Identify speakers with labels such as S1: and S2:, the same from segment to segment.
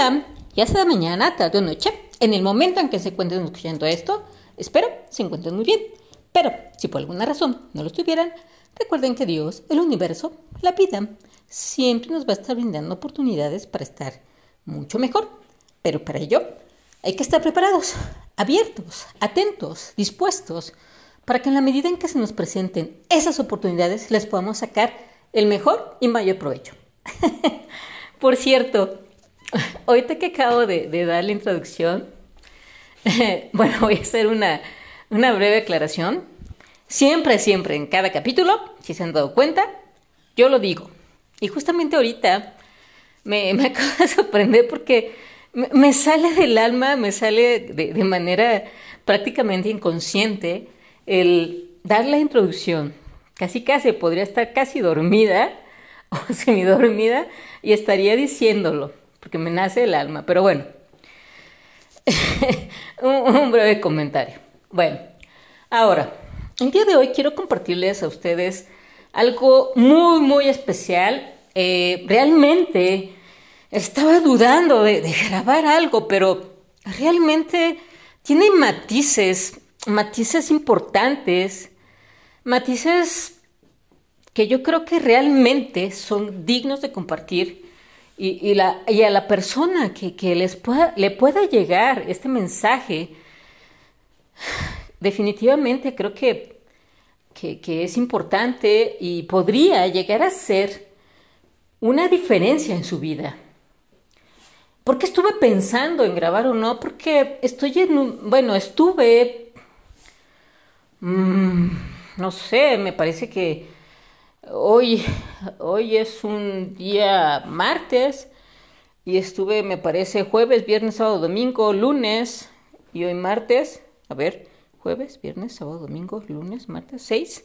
S1: Hola, ya sea mañana, tarde o noche, en el momento en que se encuentren escuchando esto, espero se encuentren muy bien. Pero si por alguna razón no lo estuvieran, recuerden que Dios, el universo, la vida, siempre nos va a estar brindando oportunidades para estar mucho mejor. Pero para ello hay que estar preparados, abiertos, atentos, dispuestos, para que en la medida en que se nos presenten esas oportunidades les podamos sacar el mejor y mayor provecho. Por cierto, ahorita que acabo de, dar la introducción, bueno, voy a hacer una, breve aclaración. Siempre, siempre, en cada capítulo, si se han dado cuenta, yo lo digo. Y justamente ahorita me, acabo de sorprender porque me, sale del alma, me sale de, de, manera prácticamente inconsciente el dar la introducción. Casi, casi, podría estar casi dormida o semidormida y estaría diciéndolo porque me nace el alma. Pero bueno, un, breve comentario. Bueno, ahora, el día de hoy quiero compartirles a ustedes algo muy, muy especial. Eh, realmente estaba dudando de, de grabar algo, pero realmente tiene matices, matices importantes, matices que yo creo que realmente son dignos de compartir y, a la persona que, les pueda, le pueda llegar este mensaje, definitivamente creo que, que, es importante y podría llegar a ser una diferencia en su vida. Porque estuve pensando en grabar o no? Porque estoy en un, bueno, estuve, mm, no sé, me parece que Hoy, hoy es un día martes y estuve, me parece, jueves, viernes, sábado, domingo, lunes y hoy martes. A ver, jueves, viernes, sábado, domingo, lunes, martes, seis.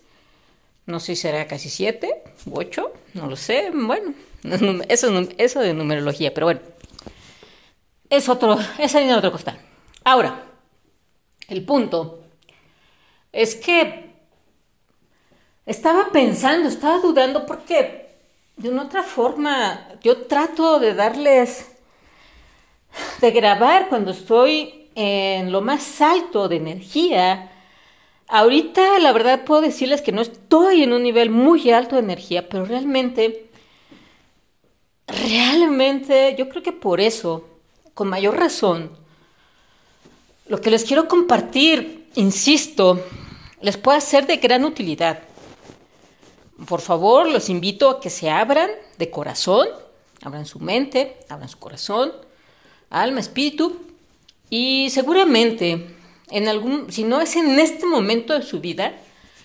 S1: No sé si será casi siete, ocho, no lo sé. Bueno, eso, eso de numerología, pero bueno. Es otro, es harina de otro costal. Ahora, el punto es que estaba pensando, estaba dudando porque de una otra forma yo trato de darles, de grabar cuando estoy en lo más alto de energía. Ahorita la verdad puedo decirles que no estoy en un nivel muy alto de energía, pero realmente, realmente yo creo que por eso, con mayor razón, lo que les quiero compartir, insisto, les puede ser de gran utilidad. Por favor, los invito a que se abran de corazón, abran su mente, abran su corazón, alma, espíritu, y seguramente en algún, si no es en este momento de su vida,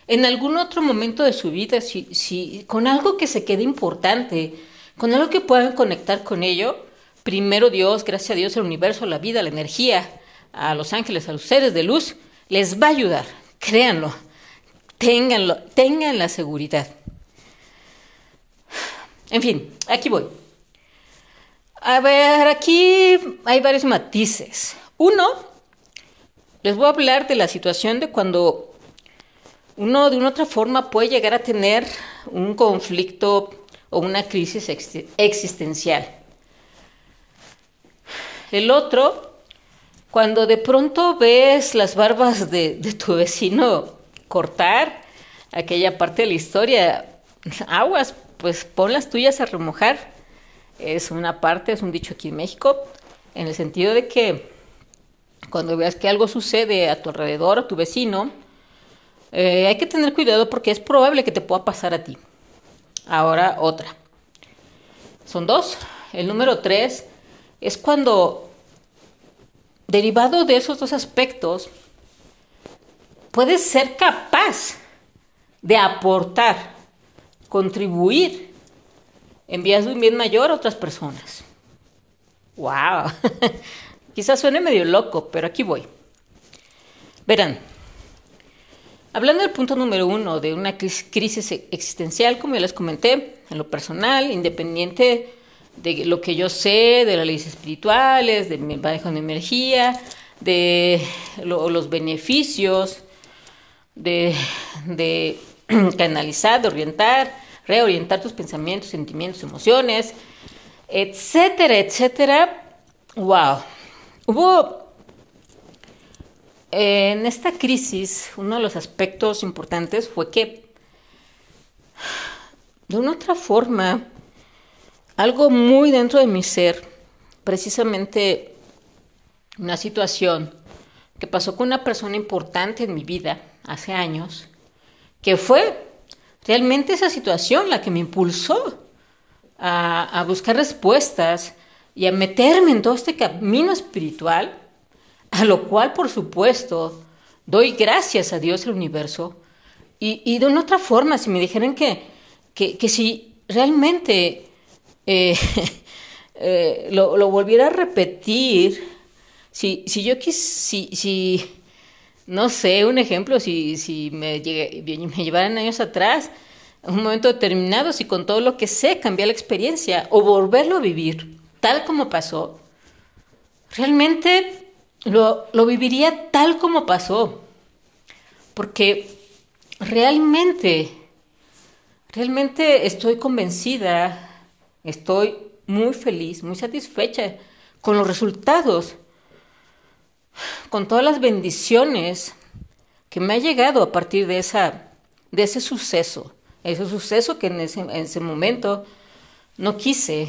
S1: en algún otro momento de su vida, si, si con algo que se quede importante, con algo que puedan conectar con ello, primero Dios, gracias a Dios, el universo, la vida, la energía, a los ángeles, a los seres de luz, les va a ayudar, créanlo, ténganlo, tengan la seguridad. En fin, aquí voy. A ver, aquí hay varios matices. Uno, les voy a hablar de la situación de cuando uno de una otra forma puede llegar a tener un conflicto o una crisis existencial. El otro, cuando de pronto ves las barbas de, de tu vecino cortar aquella parte de la historia, aguas, pues pon las tuyas a remojar. Es una parte, es un dicho aquí en México, en el sentido de que cuando veas que algo sucede a tu alrededor, a tu vecino, eh, hay que tener cuidado porque es probable que te pueda pasar a ti. Ahora otra. Son dos. El número tres es cuando, derivado de esos dos aspectos, puedes ser capaz de aportar contribuir en vías de un bien mayor a otras personas. ¡Wow! Quizás suene medio loco, pero aquí voy. Verán, hablando del punto número uno de una crisis existencial, como ya les comenté, en lo personal, independiente de lo que yo sé, de las leyes espirituales, de mi manejo de energía, de los beneficios, de, de canalizar, de orientar, reorientar tus pensamientos, sentimientos, emociones, etcétera, etcétera. wow, hubo en esta crisis, uno de los aspectos importantes fue que, de una otra forma, algo muy dentro de mi ser, precisamente una situación que pasó con una persona importante en mi vida hace años, que fue realmente esa situación la que me impulsó a, a buscar respuestas y a meterme en todo este camino espiritual a lo cual, por supuesto, doy gracias a Dios el universo. Y, de una otra forma, si me dijeran que, que, si realmente eh, eh, lo, volviera a repetir, si, si yo quis, si, no sé, un ejemplo, si, si me, me llevaran años atrás, un momento determinado, si con todo lo que sé cambiar la experiencia o volverlo a vivir tal como pasó, realmente lo, lo viviría tal como pasó, porque realmente, realmente estoy convencida, estoy muy feliz, muy satisfecha con los resultados, con todas las bendiciones que me ha llegado a partir de, esa, de ese suceso, ese suceso que en ese, en ese momento no quise,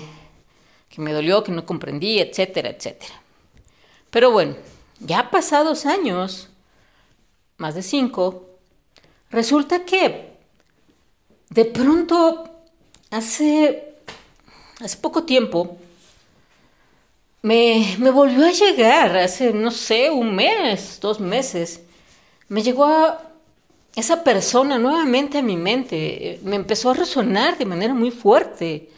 S1: que me dolió, que no comprendí, etcétera, etcétera. Pero bueno, ya pasados años, más de cinco, resulta que de pronto, hace, hace poco tiempo, me, volvió a llegar, hace, no sé, un mes, dos meses, me llegó esa persona nuevamente a mi mente, me empezó a resonar de manera muy fuerte.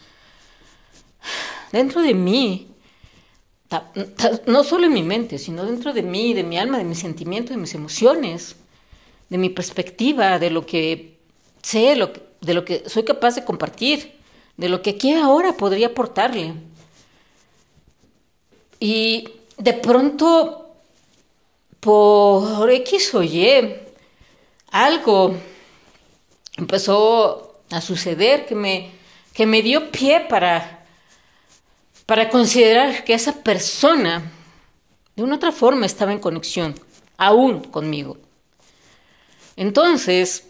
S1: Dentro de mí no solo en mi mente, sino dentro de mí, de mi alma, de mis sentimientos, de mis emociones, de mi perspectiva, de lo que sé, de lo que soy capaz de compartir, de lo que aquí ahora podría aportarle. Y de pronto, por X o Y, algo empezó a suceder que me, que me dio pie para para considerar que esa persona de una otra forma estaba en conexión, aún conmigo. Entonces,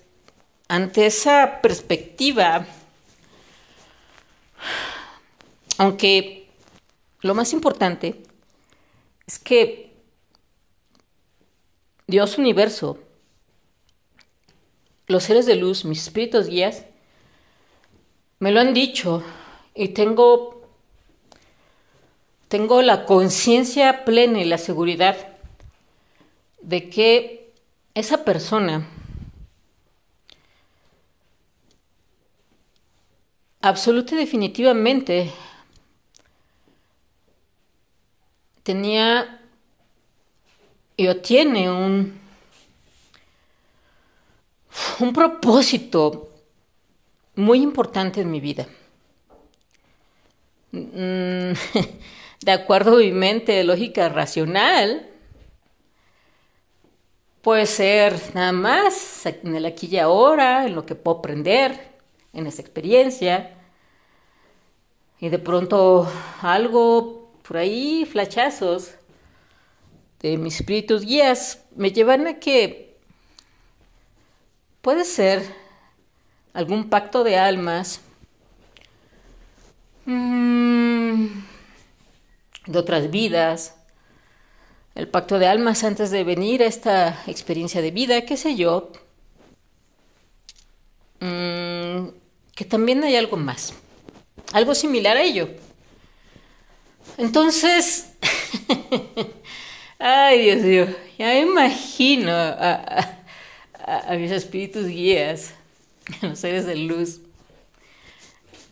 S1: ante esa perspectiva, aunque lo más importante es que Dios universo, los seres de luz, mis espíritus guías, me lo han dicho y tengo tengo la conciencia plena y la seguridad de que esa persona absoluta y definitivamente tenía y tiene un, un propósito muy importante en mi vida. Mm, de acuerdo a mi mente lógica racional, puede ser nada más en el aquí y ahora, en lo que puedo aprender, en esa experiencia, y de pronto algo por ahí, flachazos de mis espíritus guías, me llevan a que puede ser algún pacto de almas. Mm, de otras vidas, el pacto de almas antes de venir a esta experiencia de vida, qué sé yo, mm, que también hay algo más, algo similar a ello. Entonces, ay Dios mío, ya me imagino a, mis espíritus guías, a los seres de luz,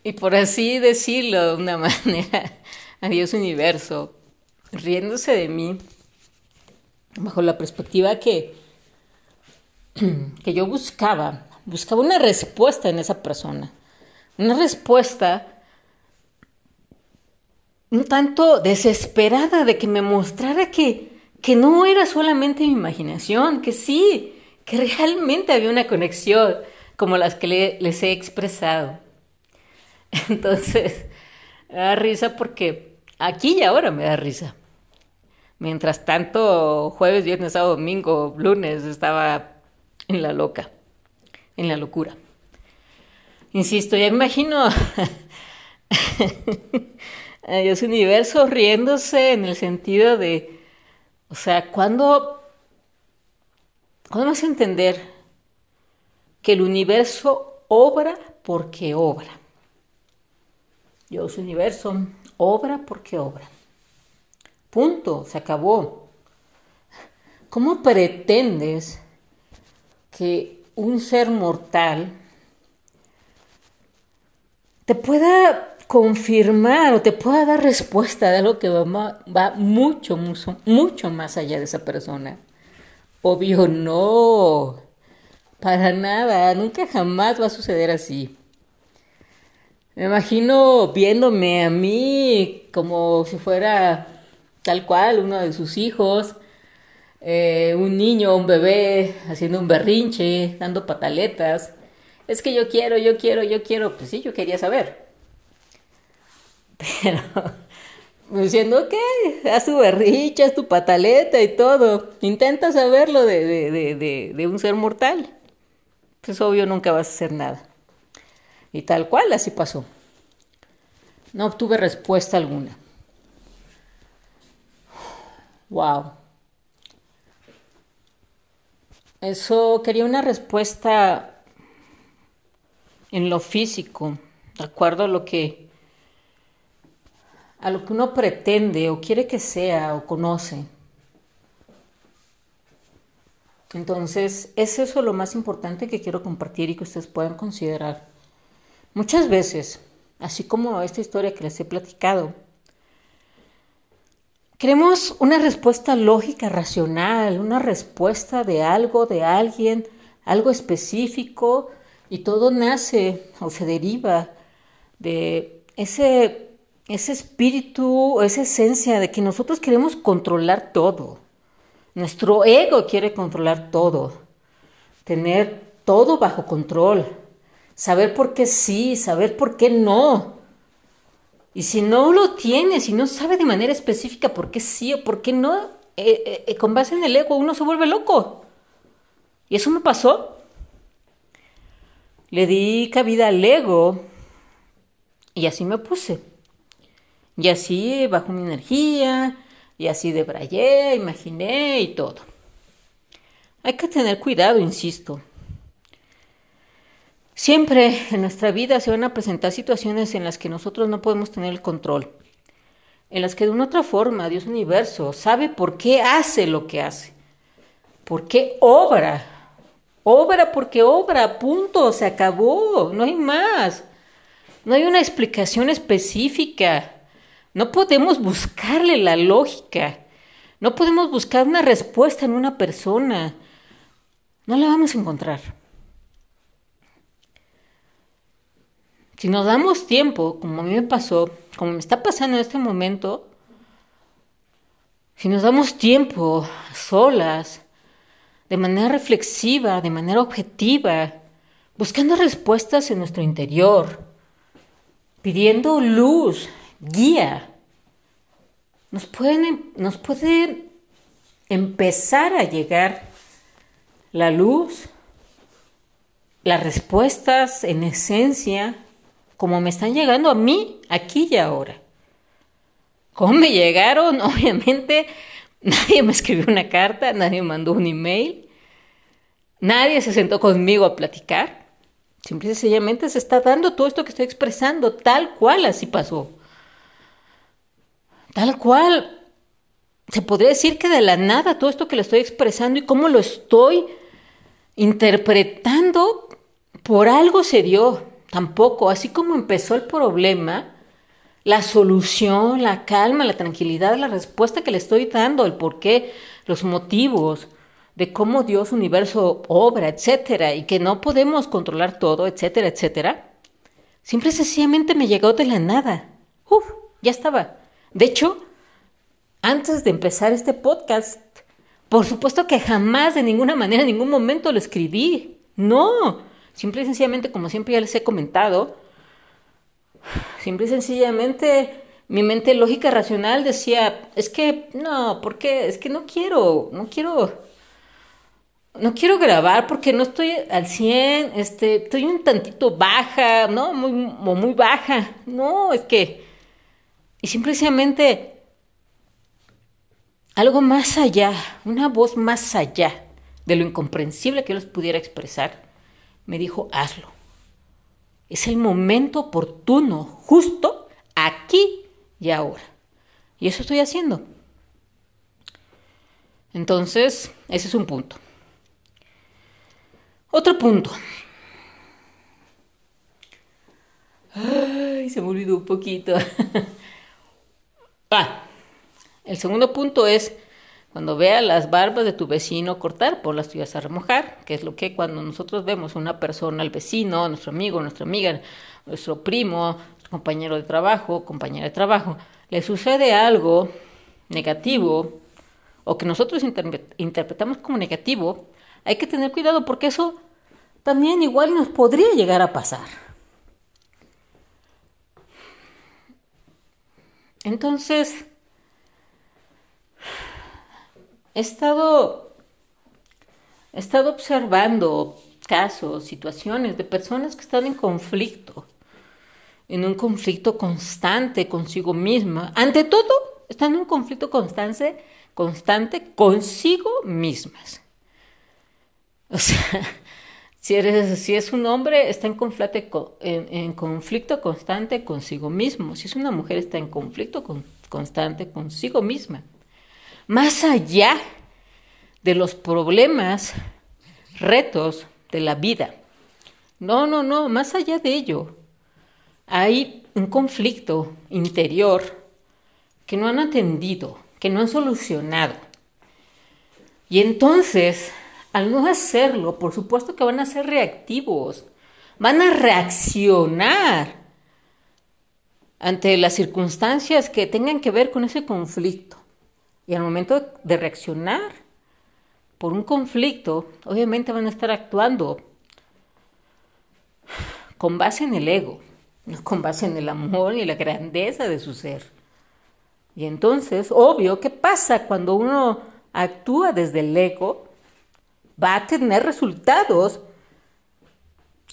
S1: y por así decirlo de una manera a Dios universo, riéndose de mí, bajo la perspectiva que, que yo buscaba, buscaba una respuesta en esa persona, una respuesta un tanto desesperada de que me mostrara que, que no era solamente mi imaginación, que sí, que realmente había una conexión como las que les he expresado. Entonces, da risa porque Aquí y ahora me da risa. Mientras tanto, jueves, viernes, sábado, domingo, lunes, estaba en la loca, en la locura. Insisto, ya imagino a Dios universo riéndose en el sentido de, o sea, ¿cuándo, ¿cuándo vas a entender que el universo obra porque obra? Dios universo obra porque obra. Punto, se acabó. ¿Cómo pretendes que un ser mortal te pueda confirmar o te pueda dar respuesta de algo que va, mucho, mucho, mucho más allá de esa persona? Obvio no, para nada, nunca jamás va a suceder así. Me imagino viéndome a mí como si fuera tal cual, uno de sus hijos, eh, un niño, un bebé haciendo un berrinche, dando pataletas. Es que yo quiero, yo quiero, yo quiero. Pues sí, yo quería saber. Pero diciendo, ok, haz tu berrinche, haz tu pataleta y todo. Intenta saberlo de, de, de, de un ser mortal. Pues obvio nunca vas a hacer nada. Y tal cual, así pasó. No obtuve respuesta alguna. Wow. Eso quería una respuesta en lo físico, de acuerdo a lo que a lo que uno pretende o quiere que sea o conoce. Entonces, es eso lo más importante que quiero compartir y que ustedes puedan considerar. Muchas veces, así como esta historia que les he platicado, Queremos una respuesta lógica, racional, una respuesta de algo, de alguien, algo específico, y todo nace o se deriva de ese, ese espíritu, esa esencia de que nosotros queremos controlar todo. Nuestro ego quiere controlar todo, tener todo bajo control, saber por qué sí, saber por qué no. Y si no lo tiene, si no sabe de manera específica por qué sí o por qué no, eh, eh, eh, con base en el ego uno se vuelve loco. Y eso me pasó. Le di cabida al ego y así me puse. Y así bajo mi energía, y así debrayé, imaginé y todo. Hay que tener cuidado, insisto. Siempre en nuestra vida se van a presentar situaciones en las que nosotros no podemos tener el control, en las que de una otra forma Dios universo sabe por qué hace lo que hace, por qué obra, obra porque obra, punto, se acabó, no hay más, no hay una explicación específica, no podemos buscarle la lógica, no podemos buscar una respuesta en una persona, no la vamos a encontrar. Si nos damos tiempo, como a mí me pasó, como me está pasando en este momento, si nos damos tiempo solas, de manera reflexiva, de manera objetiva, buscando respuestas en nuestro interior, pidiendo luz, guía, nos pueden, nos puede empezar a llegar la luz, las respuestas en esencia como me están llegando a mí, aquí y ahora. ¿Cómo me llegaron? Obviamente nadie me escribió una carta, nadie me mandó un email, nadie se sentó conmigo a platicar. Simple y sencillamente se está dando todo esto que estoy expresando, tal cual así pasó. Tal cual. Se podría decir que de la nada todo esto que le estoy expresando y cómo lo estoy interpretando, por algo se dio. Tampoco, así como empezó el problema, la solución, la calma, la tranquilidad, la respuesta que le estoy dando, el por qué, los motivos de cómo Dios, universo obra, etcétera, y que no podemos controlar todo, etcétera, etcétera, simple sencillamente me llegó de la nada. Uf, ya estaba. De hecho, antes de empezar este podcast, por supuesto que jamás, de ninguna manera, en ningún momento lo escribí. No, Simple y sencillamente, como siempre ya les he comentado, simple y sencillamente mi mente lógica racional decía, es que no, ¿por qué? Es que no quiero, no quiero, no quiero grabar porque no estoy al 100, este, estoy un tantito baja, ¿no? Muy, muy baja. No, es que, y simplemente algo más allá, una voz más allá de lo incomprensible que yo les pudiera expresar, me dijo, hazlo. Es el momento oportuno, justo aquí y ahora. Y eso estoy haciendo. Entonces, ese es un punto. Otro punto. Ay, se me olvidó un poquito. el segundo punto es cuando vea las barbas de tu vecino cortar, por las tuyas a remojar, que es lo que cuando nosotros vemos una persona, al vecino, nuestro amigo, nuestra amiga, nuestro primo, compañero de trabajo, compañera de trabajo, le sucede algo negativo o que nosotros interpretamos como negativo, hay que tener cuidado porque eso también igual nos podría llegar a pasar. Entonces, he estado, he estado observando casos, situaciones de personas que están en conflicto en un conflicto constante consigo misma. Ante todo, están en un conflicto constante, constante consigo mismas. O sea, si, eres, si es un hombre, está en conflicto, en, conflicto constante consigo mismo. Si es una mujer, está en conflicto constante consigo misma. Más allá de los problemas, retos de la vida. No, no, no, más allá de ello hay un conflicto interior que no han atendido, que no han solucionado. Y entonces, al no hacerlo, por supuesto que van a ser reactivos, van a reaccionar ante las circunstancias que tengan que ver con ese conflicto. Y al momento de reaccionar por un conflicto, obviamente van a estar actuando con base en el ego, no con base en el amor y la grandeza de su ser. Y entonces, obvio, ¿qué pasa cuando uno actúa desde el ego? Va a tener resultados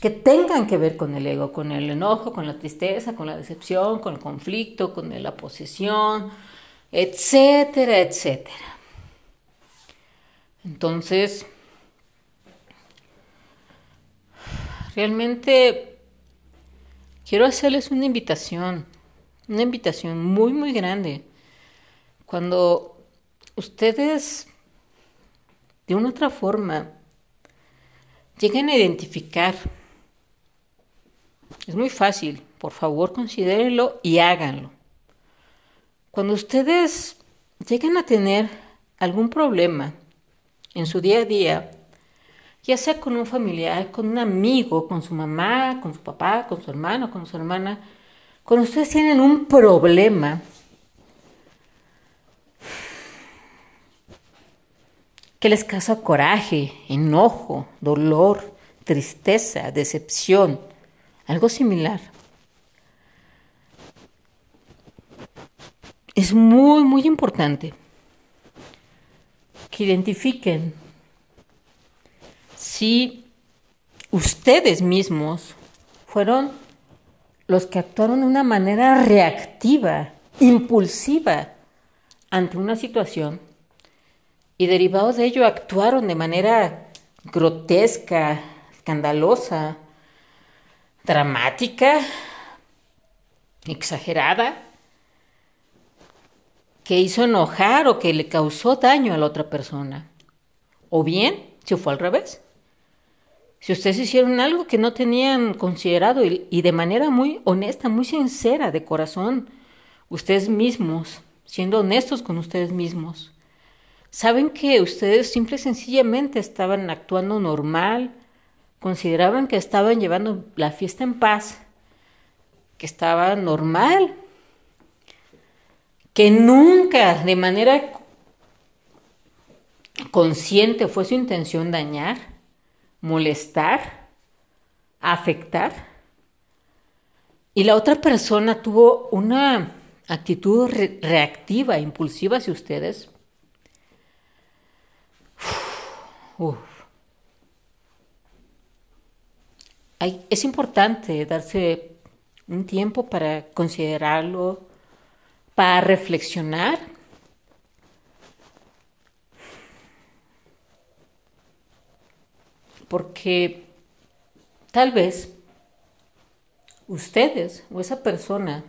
S1: que tengan que ver con el ego, con el enojo, con la tristeza, con la decepción, con el conflicto, con la posesión, etcétera, etcétera. Entonces, realmente quiero hacerles una invitación, una invitación muy, muy grande. Cuando ustedes, de una otra forma, lleguen a identificar, es muy fácil, por favor considérenlo y háganlo. Cuando ustedes lleguen a tener algún problema en su día a día, ya sea con un familiar, con un amigo, con su mamá, con su papá, con su hermano, con su hermana, cuando ustedes tienen un problema, que les causa coraje, enojo, dolor, tristeza, decepción, algo similar. Es muy, muy importante que identifiquen si ustedes mismos fueron los que actuaron de una manera reactiva, impulsiva ante una situación y derivado de ello actuaron de manera grotesca, escandalosa, dramática, exagerada, que hizo enojar o que le causó daño a la otra persona. O bien, si fue al revés, si ustedes hicieron algo que no tenían considerado y, de manera muy honesta, muy sincera, de corazón, ustedes mismos, siendo honestos con ustedes mismos, saben que ustedes simple y sencillamente estaban actuando normal, consideraban que estaban llevando la fiesta en paz, que estaba normal, que nunca de manera consciente fue su intención dañar molestar, afectar. Y la otra persona tuvo una actitud reactiva, impulsiva hacia ustedes, es importante darse un tiempo para considerarlo, para reflexionar. Porque tal vez ustedes o esa persona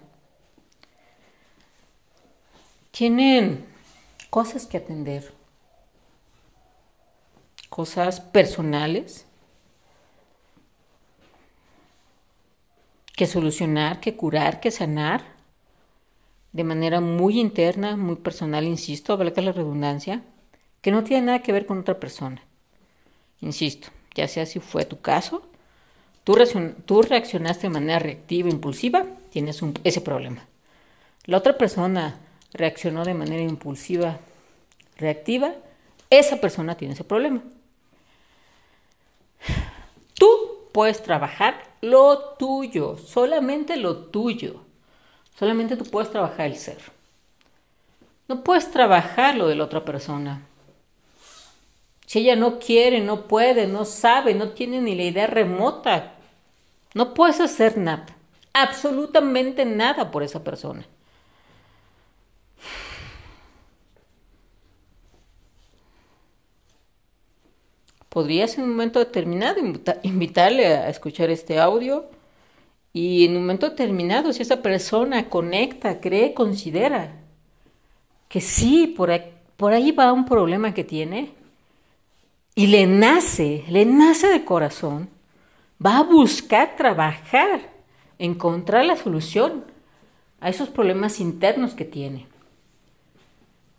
S1: tienen cosas que atender, cosas personales que solucionar, que curar, que sanar de manera muy interna, muy personal, insisto, valga la redundancia, que no tiene nada que ver con otra persona. Insisto, ya sea si fue tu caso, tú, reaccionaste de manera reactiva, impulsiva, tienes ese problema. La otra persona reaccionó de manera impulsiva, reactiva, esa persona tiene ese problema. Tú puedes trabajar lo tuyo, solamente lo tuyo. Solamente tú puedes trabajar el ser. No puedes trabajar lo de la otra persona. Si ella no quiere, no puede, no sabe, no tiene ni la idea remota, no puedes hacer nada, absolutamente nada por esa persona. Podrías en un momento determinado invitarle a escuchar este audio y en un momento determinado, si esa persona conecta, cree, considera que sí, por ahí, por ahí va un problema que tiene y le nace, le nace de corazón, va a buscar trabajar, encontrar la solución a esos problemas internos que tiene.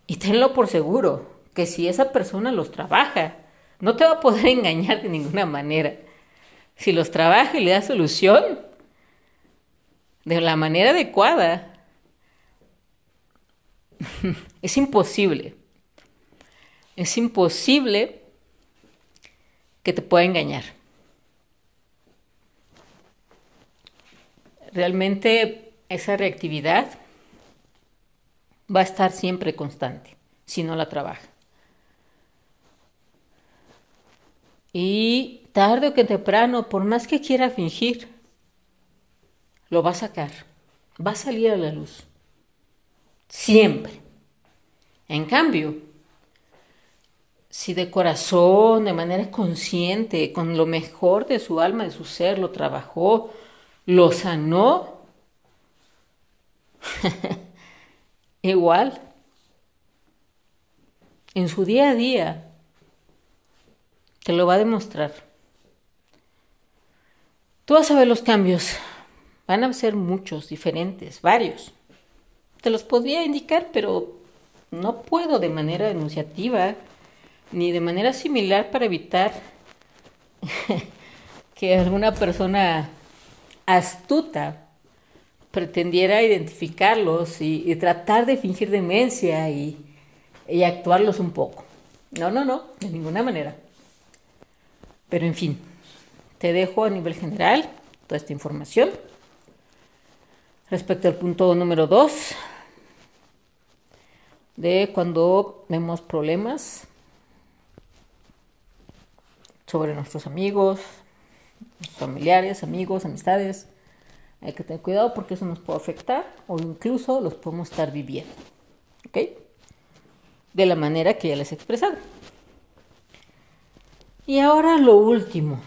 S1: Y tenlo por seguro que si esa persona los trabaja, no te va a poder engañar de ninguna manera. Si los trabaja y le da solución de la manera adecuada, es imposible. Es imposible que te pueda engañar. Realmente esa reactividad va a estar siempre constante si no la trabaja. Y tarde o que temprano, por más que quiera fingir, lo va a sacar, va a salir a la luz. Siempre. En cambio, si de corazón, de manera consciente, con lo mejor de su alma, de su ser, lo trabajó, lo sanó, igual, en su día a día, te lo va a demostrar. Tú vas a ver los cambios. Van a ser muchos, diferentes, varios. Te los podría indicar, pero no puedo de manera enunciativa ni de manera similar para evitar que alguna persona astuta pretendiera identificarlos y, tratar de fingir demencia y actuarlos un poco. No, no, no, de ninguna manera. Pero en fin, te dejo a nivel general toda esta información. Respecto al punto número dos, de cuando vemos problemas sobre nuestros amigos, familiares, amigos, amistades, hay que tener cuidado porque eso nos puede afectar o incluso los podemos estar viviendo. ¿Ok? De la manera que ya les he expresado. Y ahora lo último.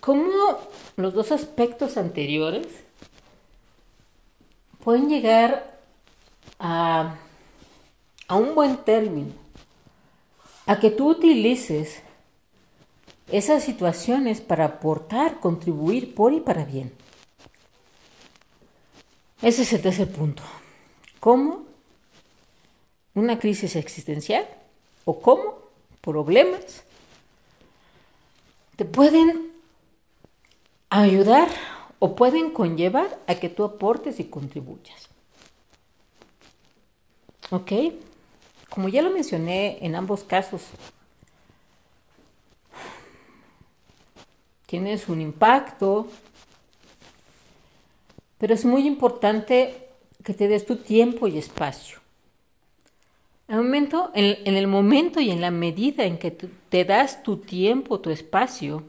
S1: ¿Cómo los dos aspectos anteriores pueden llegar a, a un buen término? A que tú utilices esas situaciones para aportar, contribuir por y para bien. Ese es el tercer punto. ¿Cómo una crisis existencial o cómo problemas, te pueden ayudar o pueden conllevar a que tú aportes y contribuyas. ¿Ok? Como ya lo mencioné en ambos casos, tienes un impacto, pero es muy importante que te des tu tiempo y espacio. En el, momento, y en la medida en que te das tu tiempo, tu espacio,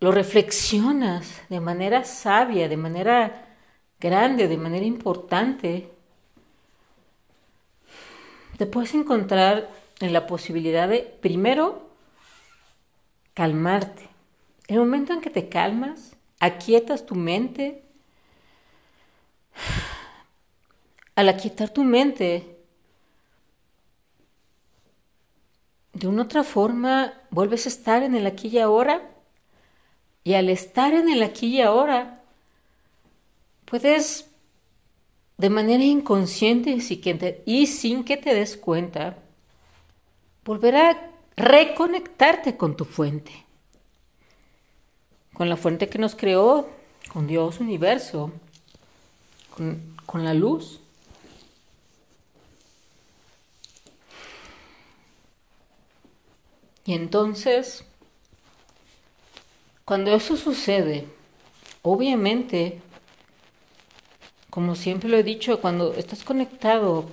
S1: lo reflexionas de manera sabia, de manera grande, de manera importante, te puedes encontrar en la posibilidad de, primero, calmarte. El momento en que te calmas, aquietas tu mente, al aquietar tu mente, de una otra forma vuelves a estar en el aquí y ahora. Y al estar en el aquí y ahora, puedes de manera inconsciente y sin que te des cuenta, volver a reconectarte con tu fuente, con la fuente que nos creó, con Dios, universo, con, con la luz. Y entonces, cuando eso sucede, obviamente, como siempre lo he dicho, cuando estás conectado,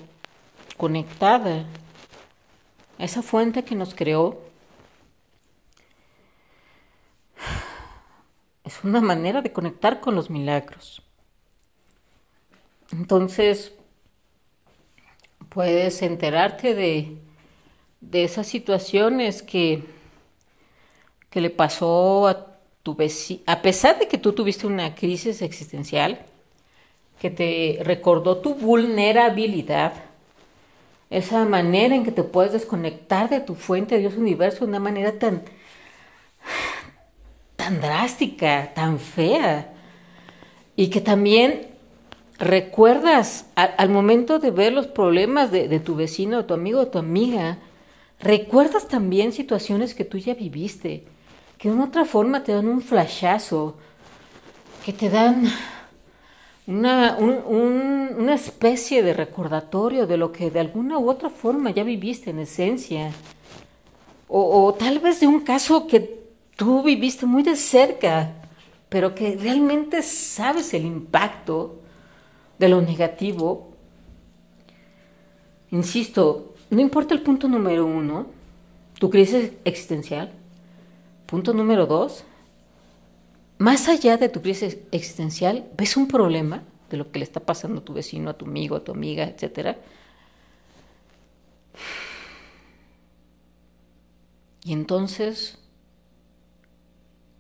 S1: conectada esa fuente que nos creó, es una manera de conectar con los milagros. Entonces, puedes enterarte de de esas situaciones que, que le pasó a tu vecino, a pesar de que tú tuviste una crisis existencial, que te recordó tu vulnerabilidad, esa manera en que te puedes desconectar de tu fuente, Dios universo, de una manera tan, tan drástica, tan fea, y que también recuerdas al, momento de ver los problemas de, de tu vecino, de tu amigo, de tu amiga, ¿Recuerdas también situaciones que tú ya viviste, que de una otra forma te dan un flashazo, que te dan una, una especie de recordatorio de lo que de alguna u otra forma ya viviste en esencia? O, o tal vez de un caso que tú viviste muy de cerca, pero que realmente sabes el impacto de lo negativo. Insisto, no importa el punto número uno, tu crisis existencial. Punto número dos, más allá de tu crisis existencial, ves un problema de lo que le está pasando a tu vecino, a tu amigo, a tu amiga, etc. Y entonces,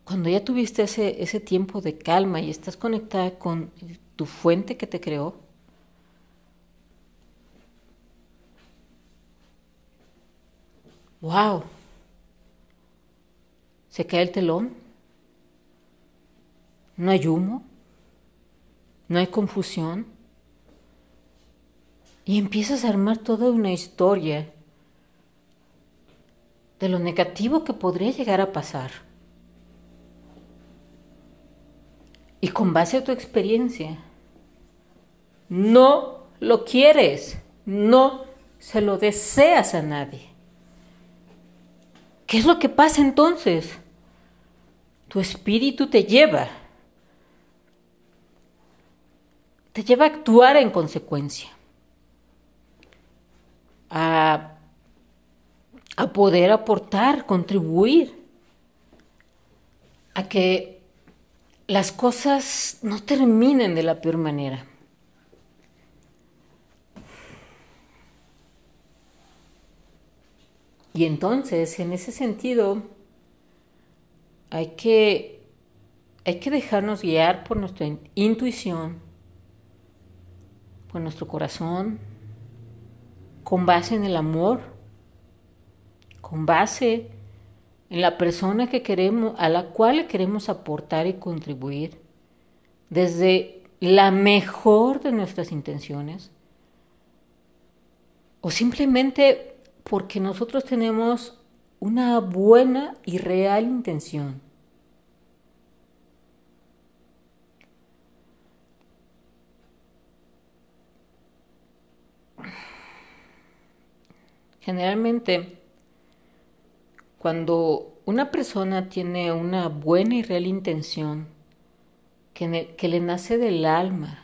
S1: cuando ya tuviste ese, ese tiempo de calma y estás conectada con tu fuente que te creó, ¡Wow! Se cae el telón. No hay humo. No hay confusión. Y empiezas a armar toda una historia de lo negativo que podría llegar a pasar. Y con base a tu experiencia, no lo quieres, no se lo deseas a nadie. ¿Qué es lo que pasa entonces? Tu espíritu te lleva, te lleva a actuar en consecuencia, a, a poder aportar, contribuir, a que las cosas no terminen de la peor manera. Y entonces, en ese sentido, hay que, hay que dejarnos guiar por nuestra intuición, por nuestro corazón, con base en el amor, con base en la persona que queremos, a la cual queremos aportar y contribuir, desde la mejor de nuestras intenciones, o simplemente porque nosotros tenemos una buena y real intención. Generalmente, cuando una persona tiene una buena y real intención que, que le nace del alma,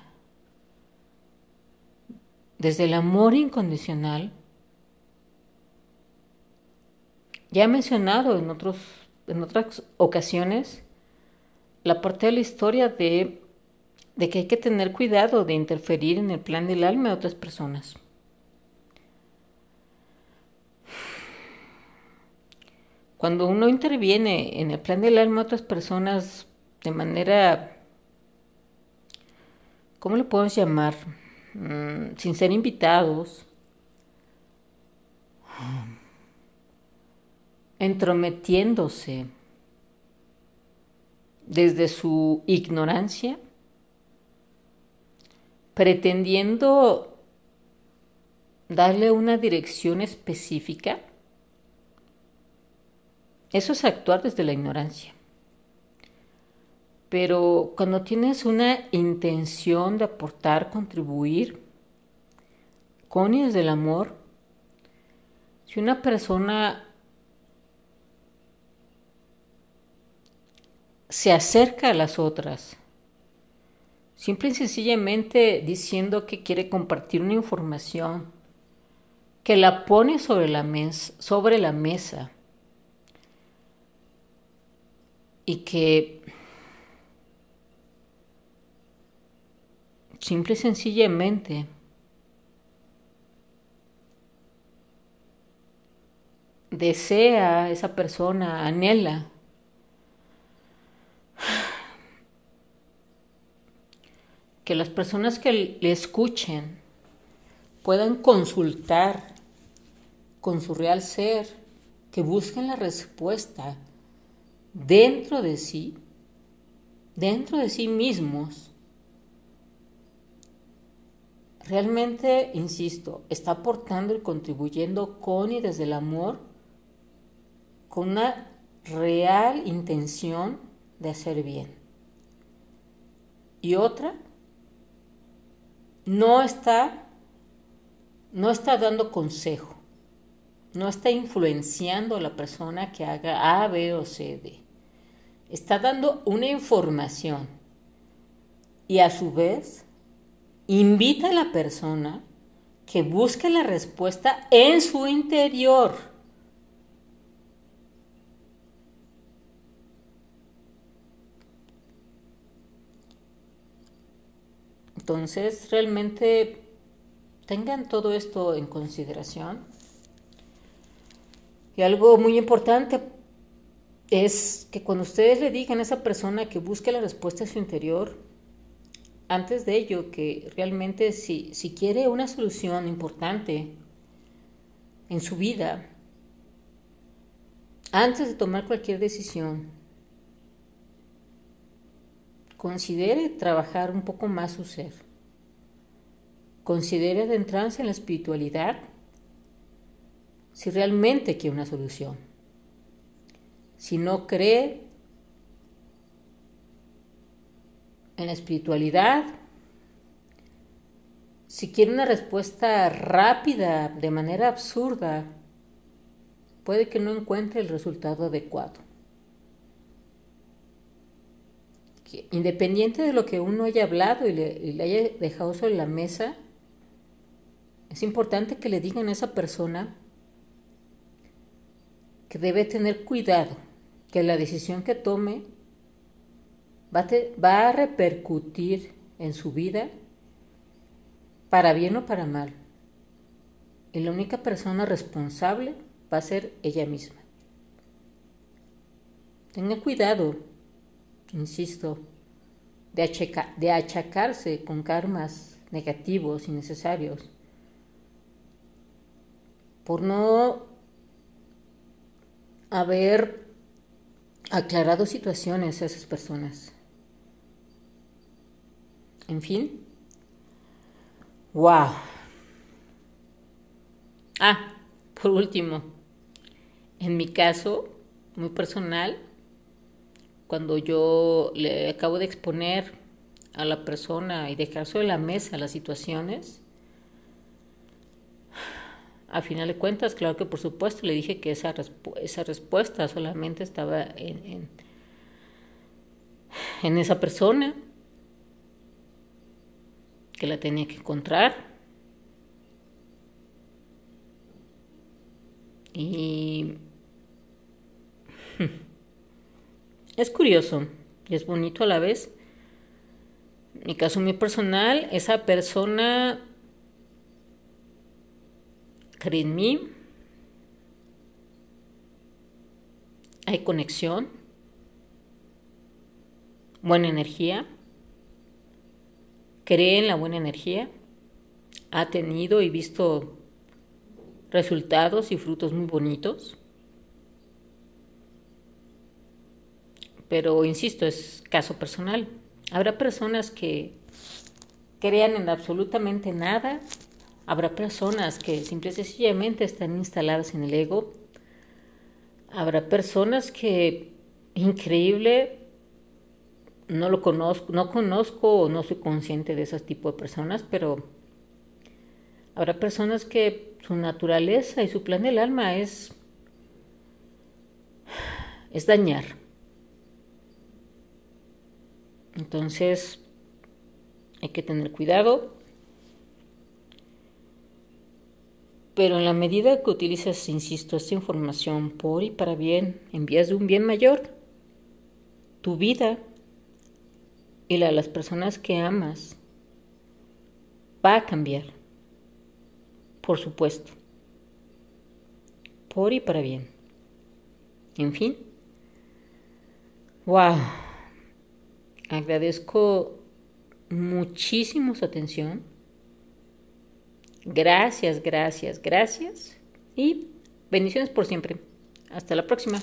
S1: desde el amor incondicional, ya he mencionado en, otros, en otras ocasiones la parte de la historia de, de que hay que tener cuidado de interferir en el plan del alma de otras personas. Cuando uno interviene en el plan del alma de otras personas de manera, ¿cómo le podemos llamar? Mm, sin ser invitados, entrometiéndose desde su ignorancia, pretendiendo darle una dirección específica, eso es actuar desde la ignorancia. Pero cuando tienes una intención de aportar, contribuir, con y desde el amor, si una persona se acerca a las otras, simple y sencillamente diciendo que quiere compartir una información, que la pone sobre la, sobre la mesa, y que simple y sencillamente desea esa persona, anhela que las personas que le escuchen puedan consultar con su real ser, que busquen la respuesta dentro de sí, dentro de sí mismos, realmente, insisto, está aportando y contribuyendo con y desde el amor, con una real intención de hacer bien. Y otra, no está, no está dando consejo, no está influenciando a la persona que haga A, B o C, D está dando una información y a su vez invita a la persona que busque la respuesta en su interior. Entonces, realmente tengan todo esto en consideración. Y algo muy importante es que cuando ustedes le digan a esa persona que busque la respuesta en su interior, antes de ello, que realmente si, si quiere una solución importante en su vida, antes de tomar cualquier decisión, considere trabajar un poco más su ser. Considere adentrarse en la espiritualidad si realmente quiere una solución si no cree en la espiritualidad, si quiere una respuesta rápida, de manera absurda, puede que no encuentre el resultado adecuado. Independiente de lo que uno haya hablado y le, haya dejado sobre la mesa, es importante que le digan a esa persona que debe tener cuidado que la decisión que tome va a, repercutir en su vida para bien o para mal. Y la única persona responsable va a ser ella misma. Tenga cuidado, insisto, de, achacarse con karmas negativos y necesarios por no haber aclarado situaciones a esas personas. En fin. ¡Wow! Ah, por último, en mi caso, muy personal, cuando yo le acabo de exponer a la persona y dejar sobre la mesa las situaciones, a final de cuentas, claro que por supuesto le dije que esa, esa respuesta solamente estaba en, en, en esa persona, que la tenía que encontrar. Y hmm, es curioso y es bonito a la vez. Mi caso muy personal, esa persona cree en mí, hay conexión, buena energía, cree en la buena energía, ha tenido y visto resultados y frutos muy bonitos. Pero insisto, es caso personal. Habrá personas que crean en absolutamente nada. Habrá personas que simple y sencillamente están instaladas en el ego. Habrá personas que, increíble, no lo conozco, no conozco o no soy consciente de ese tipo de personas, pero habrá personas que su naturaleza y su plan del alma es, es dañar. Entonces, hay que tener cuidado. Pero en la medida que utilizas, insisto, esta información por y para bien, en vías de un bien mayor, tu vida y la de las personas que amas va a cambiar. Por supuesto. Por y para bien. En fin. Wow. Agradezco muchísimo su atención. Gracias, gracias, gracias. Y bendiciones por siempre. Hasta la próxima.